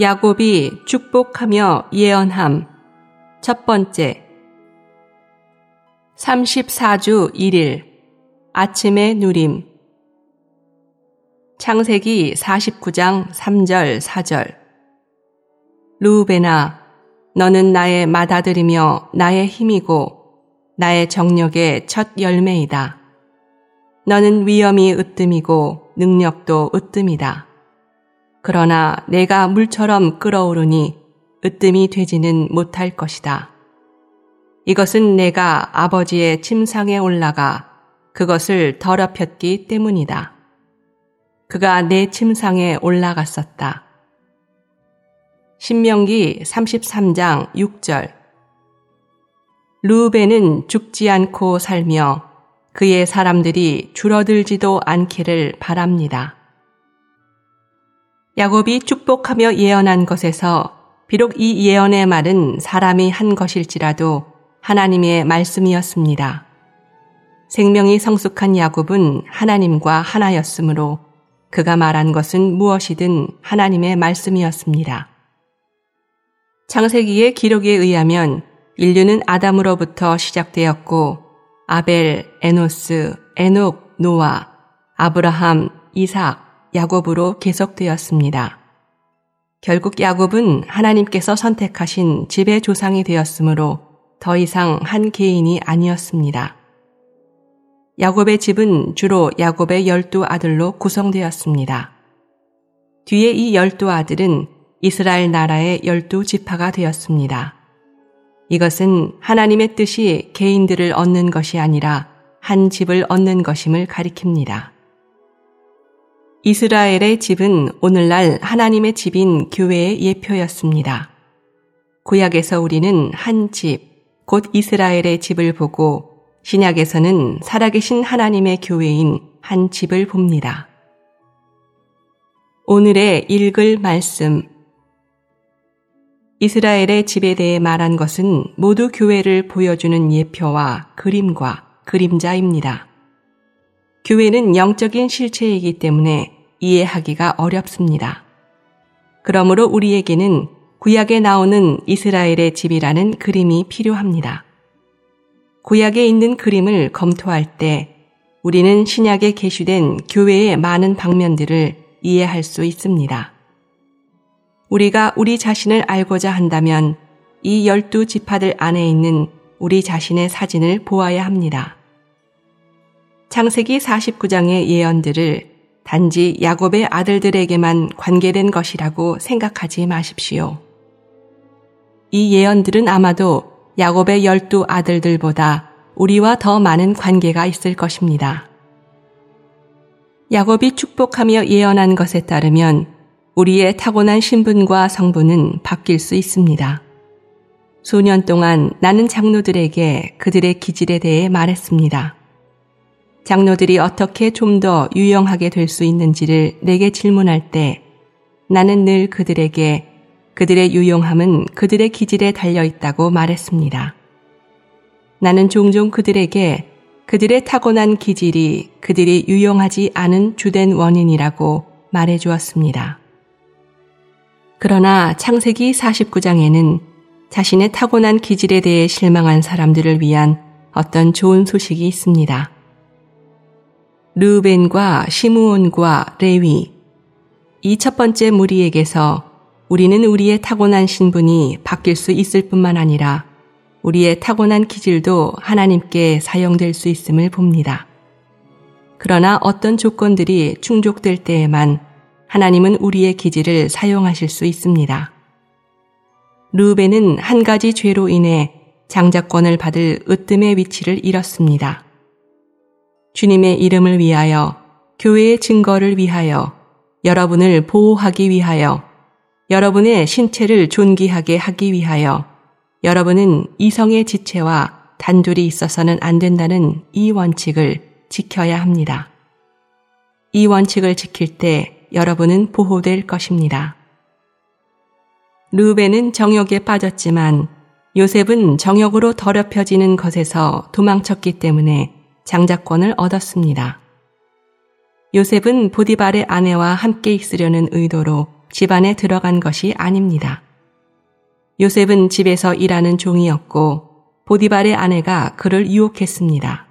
야곱이 축복하며 예언함. 첫 번째. 34주 1일. 아침의 누림. 창세기 49장 3절 4절. 루베나, 너는 나의 맏아들이며 나의 힘이고 나의 정력의 첫 열매이다. 너는 위엄이 으뜸이고 능력도 으뜸이다. 그러나 내가 물처럼 끓어오르니 으뜸이 되지는 못할 것이다. 이것은 내가 아버지의 침상에 올라가 그것을 더럽혔기 때문이다. 그가 내 침상에 올라갔었다. 신명기 33장 6절 루벤은 죽지 않고 살며 그의 사람들이 줄어들지도 않기를 바랍니다. 야곱이 축복하며 예언한 것에서 비록 이 예언의 말은 사람이 한 것일지라도 하나님의 말씀이었습니다. 생명이 성숙한 야곱은 하나님과 하나였으므로 그가 말한 것은 무엇이든 하나님의 말씀이었습니다. 창세기의 기록에 의하면 인류는 아담으로부터 시작되었고 아벨, 에노스, 에녹, 노아, 아브라함, 이삭, 야곱으로 계속되었습니다. 결국 야곱은 하나님께서 선택하신 집의 조상이 되었으므로 더 이상 한 개인이 아니었습니다. 야곱의 집은 주로 야곱의 열두 아들로 구성되었습니다. 뒤에 이 열두 아들은 이스라엘 나라의 열두 지파가 되었습니다. 이것은 하나님의 뜻이 개인들을 얻는 것이 아니라 한 집을 얻는 것임을 가리킵니다. 이스라엘의 집은 오늘날 하나님의 집인 교회의 예표였습니다. 구약에서 우리는 한 집, 곧 이스라엘의 집을 보고 신약에서는 살아계신 하나님의 교회인 한 집을 봅니다. 오늘의 읽을 말씀. 이스라엘의 집에 대해 말한 것은 모두 교회를 보여주는 예표와 그림과 그림자입니다. 교회는 영적인 실체이기 때문에 이해하기가 어렵습니다. 그러므로 우리에게는 구약에 나오는 이스라엘의 집이라는 그림이 필요합니다. 구약에 있는 그림을 검토할 때 우리는 신약에 게시된 교회의 많은 방면들을 이해할 수 있습니다. 우리가 우리 자신을 알고자 한다면 이 열두 지파들 안에 있는 우리 자신의 사진을 보아야 합니다. 창세기 49장의 예언들을 단지 야곱의 아들들에게만 관계된 것이라고 생각하지 마십시오. 이 예언들은 아마도 야곱의 열두 아들들보다 우리와 더 많은 관계가 있을 것입니다. 야곱이 축복하며 예언한 것에 따르면 우리의 타고난 신분과 성분은 바뀔 수 있습니다. 수년 동안 나는 장로들에게 그들의 기질에 대해 말했습니다. 장로들이 어떻게 좀 더 유용하게 될 수 있는지를 내게 질문할 때 나는 늘 그들에게 그들의 유용함은 그들의 기질에 달려 있다고 말했습니다. 나는 종종 그들에게 그들의 타고난 기질이 그들이 유용하지 않은 주된 원인이라고 말해 주었습니다. 그러나 창세기 49장에는 자신의 타고난 기질에 대해 실망한 사람들을 위한 어떤 좋은 소식이 있습니다. 르벤과 시므온과 레위 이 첫 번째 무리에게서 우리는 우리의 타고난 신분이 바뀔 수 있을 뿐만 아니라 우리의 타고난 기질도 하나님께 사용될 수 있음을 봅니다. 그러나 어떤 조건들이 충족될 때에만 하나님은 우리의 기질을 사용하실 수 있습니다. 루벤은 한 가지 죄로 인해 장자권을 받을 으뜸의 위치를 잃었습니다. 주님의 이름을 위하여, 교회의 증거를 위하여, 여러분을 보호하기 위하여, 여러분의 신체를 존귀하게 하기 위하여, 여러분은 이성의 지체와 단둘이 있어서는 안 된다는 이 원칙을 지켜야 합니다. 이 원칙을 지킬 때 여러분은 보호될 것입니다. 루벤은 정욕에 빠졌지만 요셉은 정욕으로 더럽혀지는 것에서 도망쳤기 때문에 장자권을 얻었습니다. 요셉은 보디발의 아내와 함께 있으려는 의도로 집안에 들어간 것이 아닙니다. 요셉은 집에서 일하는 종이었고 보디발의 아내가 그를 유혹했습니다.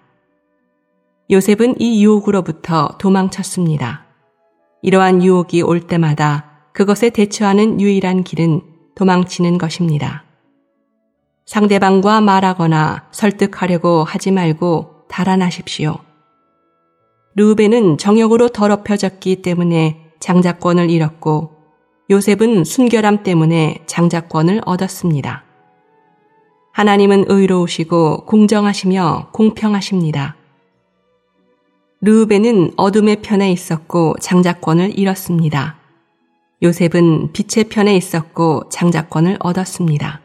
요셉은 이 유혹으로부터 도망쳤습니다. 이러한 유혹이 올 때마다 그것에 대처하는 유일한 길은 도망치는 것입니다. 상대방과 말하거나 설득하려고 하지 말고 달아나십시오. 루벤은 정욕으로 더럽혀졌기 때문에 장자권을 잃었고 요셉은 순결함 때문에 장자권을 얻었습니다. 하나님은 의로우시고 공정하시며 공평하십니다. 르우벤은 어둠의 편에 있었고 장자권을 잃었습니다. 요셉은 빛의 편에 있었고 장자권을 얻었습니다.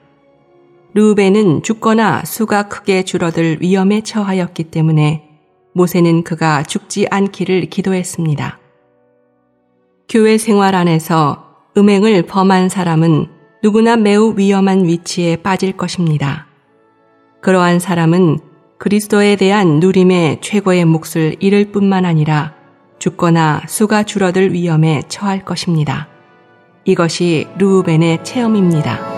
르우벤은 죽거나 수가 크게 줄어들 위험에 처하였기 때문에 모세는 그가 죽지 않기를 기도했습니다. 교회 생활 안에서 음행을 범한 사람은 누구나 매우 위험한 위치에 빠질 것입니다. 그러한 사람은 그리스도에 대한 누림의 최고의 몫을 잃을 뿐만 아니라 죽거나 수가 줄어들 위험에 처할 것입니다. 이것이 루우벤의 체험입니다.